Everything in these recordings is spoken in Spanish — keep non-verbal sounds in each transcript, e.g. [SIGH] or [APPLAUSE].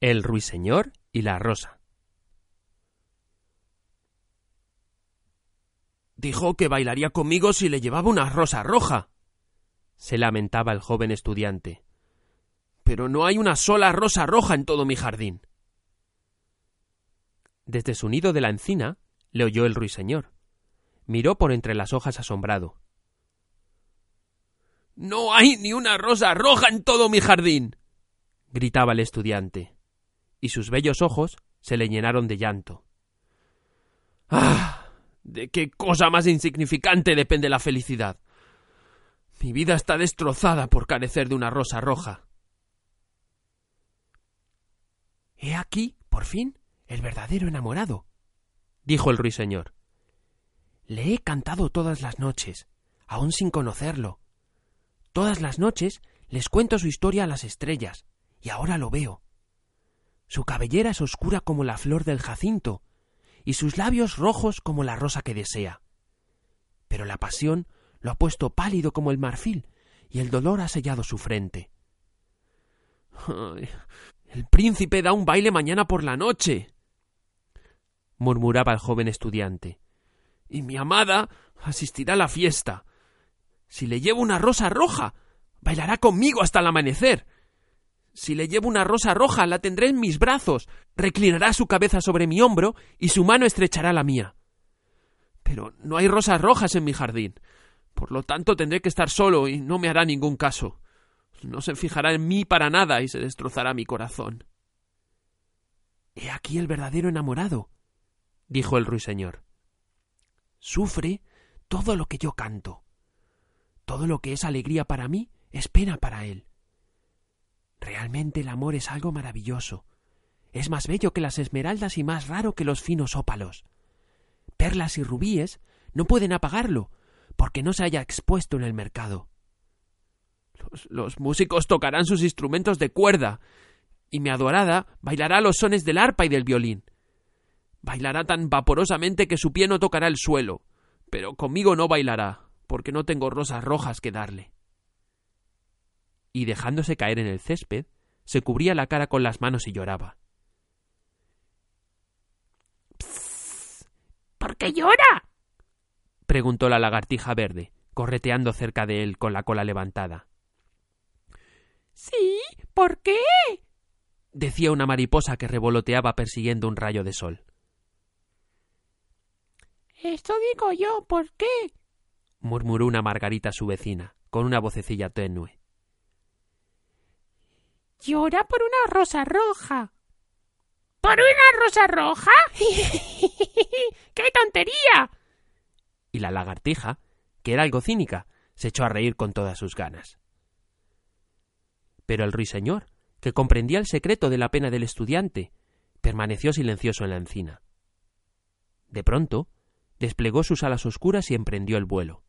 El ruiseñor y la rosa. Dijo que bailaría conmigo si le llevaba una rosa roja. se lamentaba el joven estudiante. Pero no hay una sola rosa roja en todo mi jardín. Desde su nido de la encina le oyó el ruiseñor. Miró por entre las hojas asombrado. No hay ni una rosa roja en todo mi jardín. gritaba el estudiante, y sus bellos ojos se le llenaron de llanto. ¡Ah! ¿De qué cosa más insignificante depende la felicidad? Mi vida está destrozada por carecer de una rosa roja. He aquí, por fin, el verdadero enamorado, dijo el ruiseñor. Le he cantado todas las noches, aun sin conocerlo. Todas las noches les cuento su historia a las estrellas, y ahora lo veo. Su cabellera es oscura como la flor del jacinto, y sus labios rojos como la rosa que desea. Pero la pasión lo ha puesto pálido como el marfil, y el dolor ha sellado su frente. El príncipe da un baile mañana por la noche. murmuraba el joven estudiante. Y mi amada asistirá a la fiesta. Si le llevo una rosa roja, bailará conmigo hasta el amanecer. Si le llevo una rosa roja, la tendré en mis brazos, reclinará su cabeza sobre mi hombro y su mano estrechará la mía. Pero no hay rosas rojas en mi jardín. Por lo tanto tendré que estar solo y no me hará ningún caso. No se fijará en mí para nada y se destrozará mi corazón. He aquí el verdadero enamorado, dijo el ruiseñor. Sufre todo lo que yo canto. Todo lo que es alegría para mí es pena para él. Realmente el amor es algo maravilloso. Es más bello que las esmeraldas y más raro que los finos ópalos. Perlas y rubíes no pueden apagarlo, porque no se haya expuesto en el mercado. Los, músicos tocarán sus instrumentos de cuerda, y mi adorada bailará los sones del arpa y del violín. Bailará tan vaporosamente que su pie no tocará el suelo, pero conmigo no bailará, porque no tengo rosas rojas que darle. Y dejándose caer en el césped, se cubría la cara con las manos y lloraba. ¿Por qué llora? preguntó la lagartija verde, correteando cerca de él con la cola levantada. Sí, ¿por qué? decía una mariposa que revoloteaba persiguiendo un rayo de sol. Esto digo yo, ¿por qué? murmuró una margarita su vecina, con una vocecilla tenue. Llora por una rosa roja. ¿Por una rosa roja? [LAUGHS] ¡Qué tontería! Y la lagartija, que era algo cínica, se echó a reír con todas sus ganas. Pero el ruiseñor, que comprendía el secreto de la pena del estudiante, permaneció silencioso en la encina. De pronto, desplegó sus alas oscuras y emprendió el vuelo.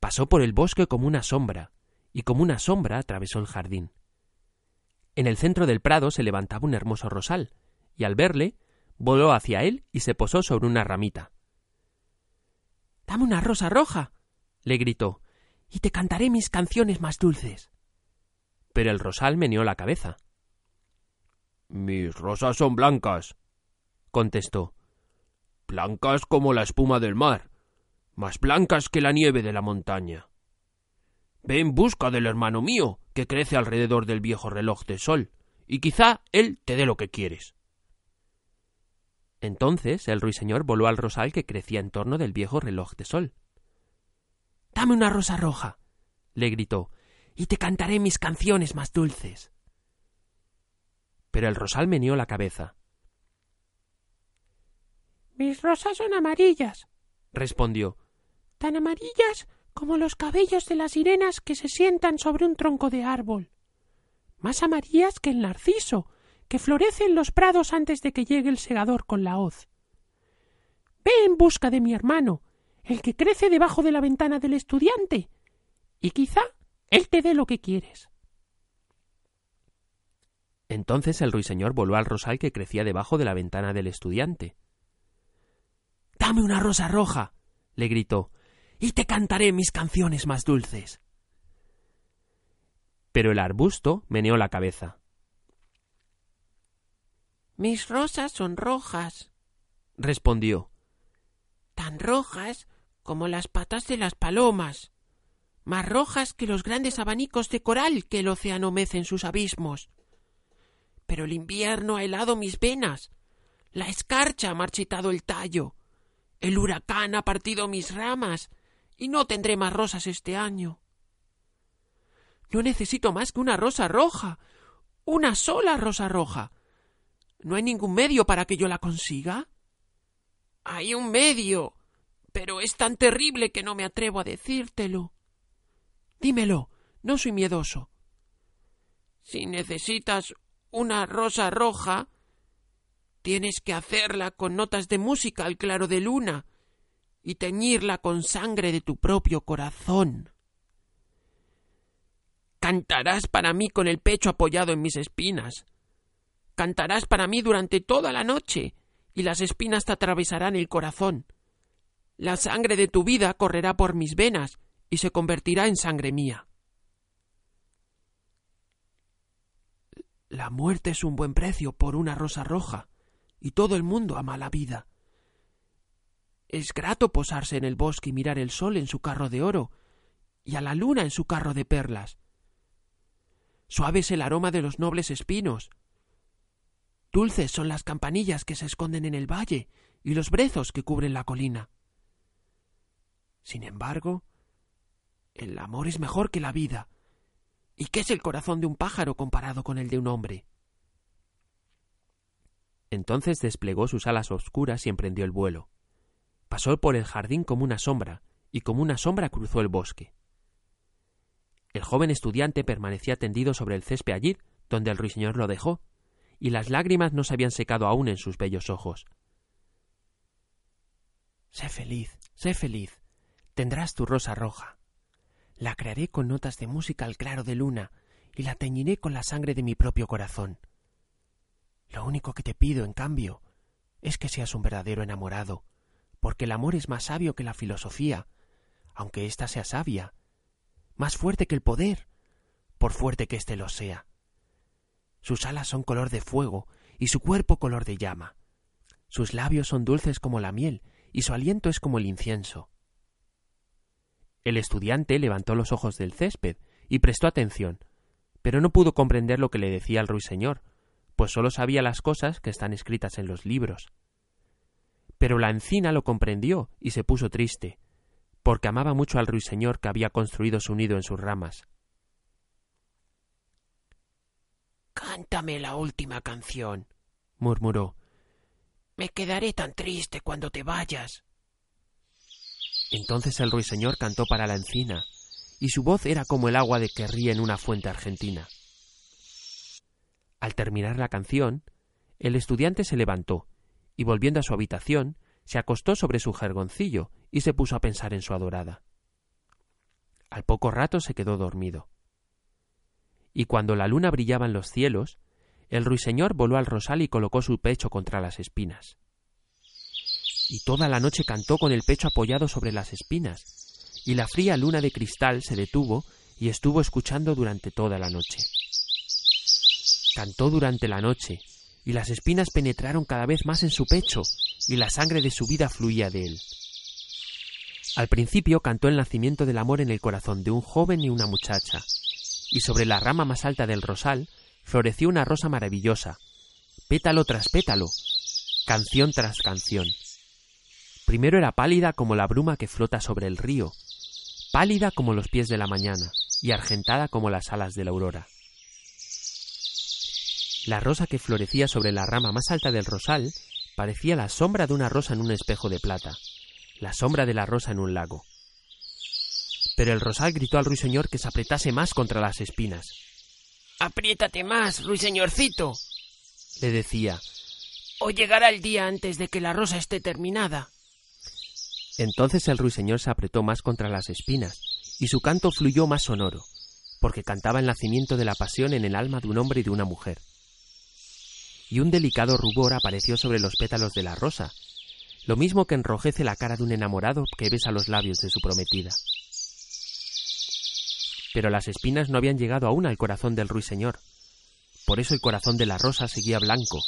Pasó por el bosque como una sombra, y como una sombra atravesó el jardín. En el centro del prado se levantaba un hermoso rosal, y al verle, voló hacia él y se posó sobre una ramita. Dame una rosa roja, le gritó, y te cantaré mis canciones más dulces. Pero el rosal meneó la cabeza. Mis rosas son blancas, contestó. Blancas como la espuma del mar, más blancas que la nieve de la montaña. Ve en busca del hermano mío, que crece alrededor del viejo reloj de sol, y quizá él te dé lo que quieres. Entonces el ruiseñor voló al rosal que crecía en torno del viejo reloj de sol. Dame una rosa roja, le gritó, y te cantaré mis canciones más dulces. Pero el rosal meneó la cabeza. Mis rosas son amarillas, respondió. Tan amarillas como los cabellos de las sirenas que se sientan sobre un tronco de árbol. Más amarillas que el narciso, que florece en los prados antes de que llegue el segador con la hoz. Ve en busca de mi hermano, el que crece debajo de la ventana del estudiante, y quizá él te dé lo que quieres. Entonces el ruiseñor voló al rosal que crecía debajo de la ventana del estudiante. Dame una rosa roja, le gritó, y te cantaré mis canciones más dulces. Pero el arbusto meneó la cabeza. Mis rosas son rojas, respondió. Tan rojas como las patas de las palomas, más rojas que los grandes abanicos de coral que el océano mece en sus abismos. Pero el invierno ha helado mis venas, la escarcha ha marchitado el tallo, el huracán ha partido mis ramas, y no tendré más rosas este año. No necesito más que una rosa roja, una sola rosa roja. ¿No hay ningún medio para que yo la consiga? Hay un medio, pero es tan terrible que no me atrevo a decírtelo. Dímelo, no soy miedoso. Si necesitas una rosa roja, tienes que hacerla con notas de música al claro de luna y teñirla con sangre de tu propio corazón. Cantarás para mí con el pecho apoyado en mis espinas. Cantarás para mí durante toda la noche, y las espinas te atravesarán el corazón. La sangre de tu vida correrá por mis venas y se convertirá en sangre mía. La muerte es un buen precio por una rosa roja, y todo el mundo ama la vida. Es grato posarse en el bosque y mirar el sol en su carro de oro, y a la luna en su carro de perlas. Suave es el aroma de los nobles espinos. Dulces son las campanillas que se esconden en el valle y los brezos que cubren la colina. Sin embargo, el amor es mejor que la vida. ¿Y qué es el corazón de un pájaro comparado con el de un hombre? Entonces desplegó sus alas oscuras y emprendió el vuelo. Pasó por el jardín como una sombra, y como una sombra cruzó el bosque. El joven estudiante permanecía tendido sobre el césped allí donde el ruiseñor lo dejó, y las lágrimas no se habían secado aún en sus bellos ojos. Sé feliz, sé feliz. Tendrás tu rosa roja. La crearé con notas de música al claro de luna, y la teñiré con la sangre de mi propio corazón. Lo único que te pido, en cambio, es que seas un verdadero enamorado, porque el amor es más sabio que la filosofía, aunque ésta sea sabia, más fuerte que el poder, por fuerte que éste lo sea. Sus alas son color de fuego y su cuerpo color de llama. Sus labios son dulces como la miel y su aliento es como el incienso. El estudiante levantó los ojos del césped y prestó atención, pero no pudo comprender lo que le decía el ruiseñor, pues sólo sabía las cosas que están escritas en los libros. Pero la encina lo comprendió y se puso triste, porque amaba mucho al ruiseñor que había construido su nido en sus ramas. Cántame la última canción, murmuró. Me quedaré tan triste cuando te vayas. Entonces el ruiseñor cantó para la encina, y su voz era como el agua de que ríe en una fuente argentina. Al terminar la canción, el estudiante se levantó y volviendo a su habitación, se acostó sobre su jergoncillo y se puso a pensar en su adorada. Al poco rato se quedó dormido. Y cuando la luna brillaba en los cielos, el ruiseñor voló al rosal y colocó su pecho contra las espinas. Y toda la noche cantó con el pecho apoyado sobre las espinas, y la fría luna de cristal se detuvo y estuvo escuchando durante toda la noche. Cantó durante la noche, y las espinas penetraron cada vez más en su pecho, y la sangre de su vida fluía de él. Al principio cantó el nacimiento del amor en el corazón de un joven y una muchacha, y sobre la rama más alta del rosal floreció una rosa maravillosa, pétalo tras pétalo, canción tras canción. Primero era pálida como la bruma que flota sobre el río, pálida como los pies de la mañana y argentada como las alas de la aurora. La rosa que florecía sobre la rama más alta del rosal parecía la sombra de una rosa en un espejo de plata, la sombra de la rosa en un lago. Pero el rosal gritó al ruiseñor que se apretase más contra las espinas. Apriétate más, ruiseñorcito, le decía. O llegará el día antes de que la rosa esté terminada. Entonces el ruiseñor se apretó más contra las espinas, y su canto fluyó más sonoro, porque cantaba el nacimiento de la pasión en el alma de un hombre y de una mujer y un delicado rubor apareció sobre los pétalos de la rosa, lo mismo que enrojece la cara de un enamorado que besa los labios de su prometida. Pero las espinas no habían llegado aún al corazón del ruiseñor. Por eso el corazón de la rosa seguía blanco,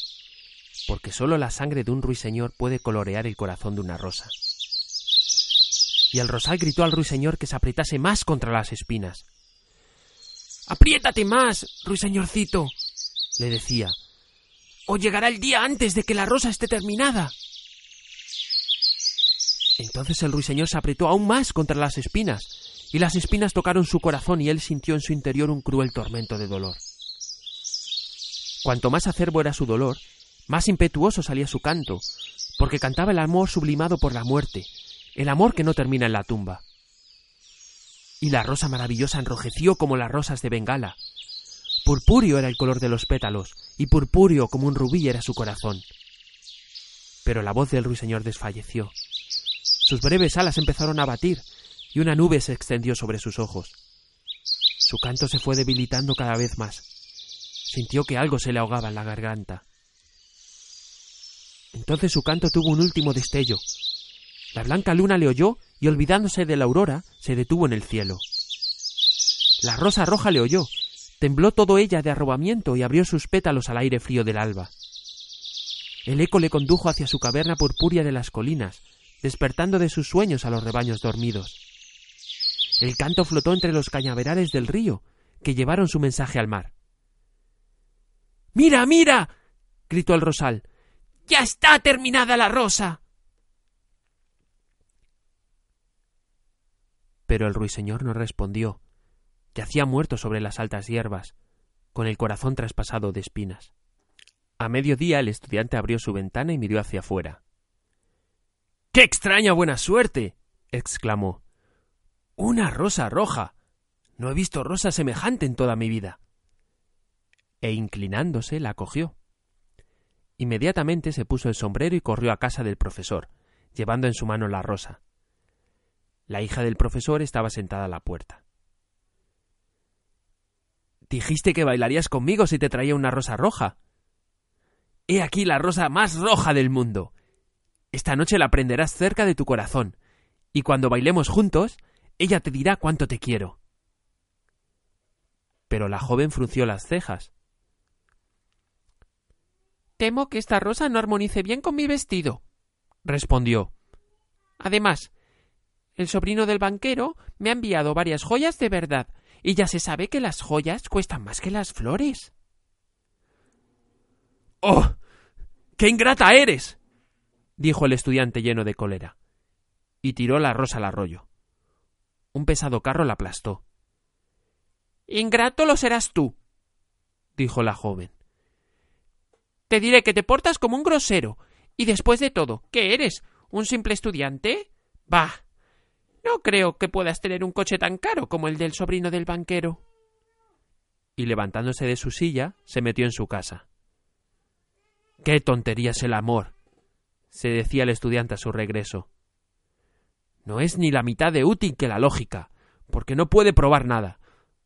porque sólo la sangre de un ruiseñor puede colorear el corazón de una rosa. Y el rosal gritó al ruiseñor que se apretase más contra las espinas. Apriétate más, ruiseñorcito, le decía, o llegará el día antes de que la rosa esté terminada. Entonces el ruiseñor se apretó aún más contra las espinas, y las espinas tocaron su corazón y él sintió en su interior un cruel tormento de dolor. Cuanto más acerbo era su dolor, más impetuoso salía su canto, porque cantaba el amor sublimado por la muerte, el amor que no termina en la tumba. Y la rosa maravillosa enrojeció como las rosas de Bengala. Purpúreo era el color de los pétalos, y purpúreo como un rubí era su corazón. Pero la voz del ruiseñor desfalleció. Sus breves alas empezaron a batir, y una nube se extendió sobre sus ojos. Su canto se fue debilitando cada vez más. Sintió que algo se le ahogaba en la garganta. Entonces su canto tuvo un último destello. La blanca luna le oyó y olvidándose de la aurora, se detuvo en el cielo. La rosa roja le oyó, tembló todo ella de arrobamiento y abrió sus pétalos al aire frío del alba. El eco le condujo hacia su caverna purpúrea de las colinas, despertando de sus sueños a los rebaños dormidos. El canto flotó entre los cañaverales del río, que llevaron su mensaje al mar. ¡Mira, mira! gritó el rosal. ¡Ya está terminada la rosa! Pero el ruiseñor no respondió. Yacía muerto sobre las altas hierbas, con el corazón traspasado de espinas. A mediodía el estudiante abrió su ventana y miró hacia afuera. ¡Qué extraña buena suerte! exclamó. Una rosa roja. No he visto rosa semejante en toda mi vida. E inclinándose la cogió. Inmediatamente se puso el sombrero y corrió a casa del profesor, llevando en su mano la rosa. La hija del profesor estaba sentada a la puerta. Dijiste que bailarías conmigo si te traía una rosa roja. He aquí la rosa más roja del mundo. Esta noche la prenderás cerca de tu corazón, y cuando bailemos juntos, ella te dirá cuánto te quiero. Pero la joven frunció las cejas. Temo que esta rosa no armonice bien con mi vestido, respondió. Además, el sobrino del banquero me ha enviado varias joyas de verdad, y ya se sabe que las joyas cuestan más que las flores. ¡Oh! ¡Qué ingrata eres! dijo el estudiante lleno de cólera, y tiró la rosa al arroyo. Un pesado carro la aplastó. Ingrato lo serás tú, dijo la joven. Te diré que te portas como un grosero. Y después de todo, ¿qué eres? ¿Un simple estudiante? Bah. No creo que puedas tener un coche tan caro como el del sobrino del banquero. Y levantándose de su silla, se metió en su casa. ¡Qué tontería es el amor! se decía el estudiante a su regreso. No es ni la mitad de útil que la lógica, porque no puede probar nada.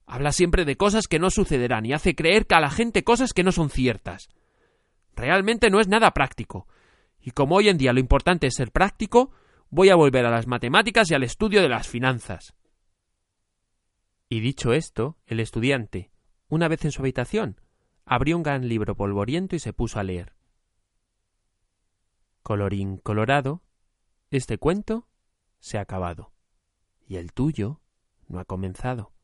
Habla siempre de cosas que no sucederán y hace creer a la gente cosas que no son ciertas. Realmente no es nada práctico. Y como hoy en día lo importante es ser práctico, voy a volver a las matemáticas y al estudio de las finanzas. Y dicho esto, el estudiante, una vez en su habitación, abrió un gran libro polvoriento y se puso a leer. Colorín colorado, este cuento se ha acabado, y el tuyo no ha comenzado.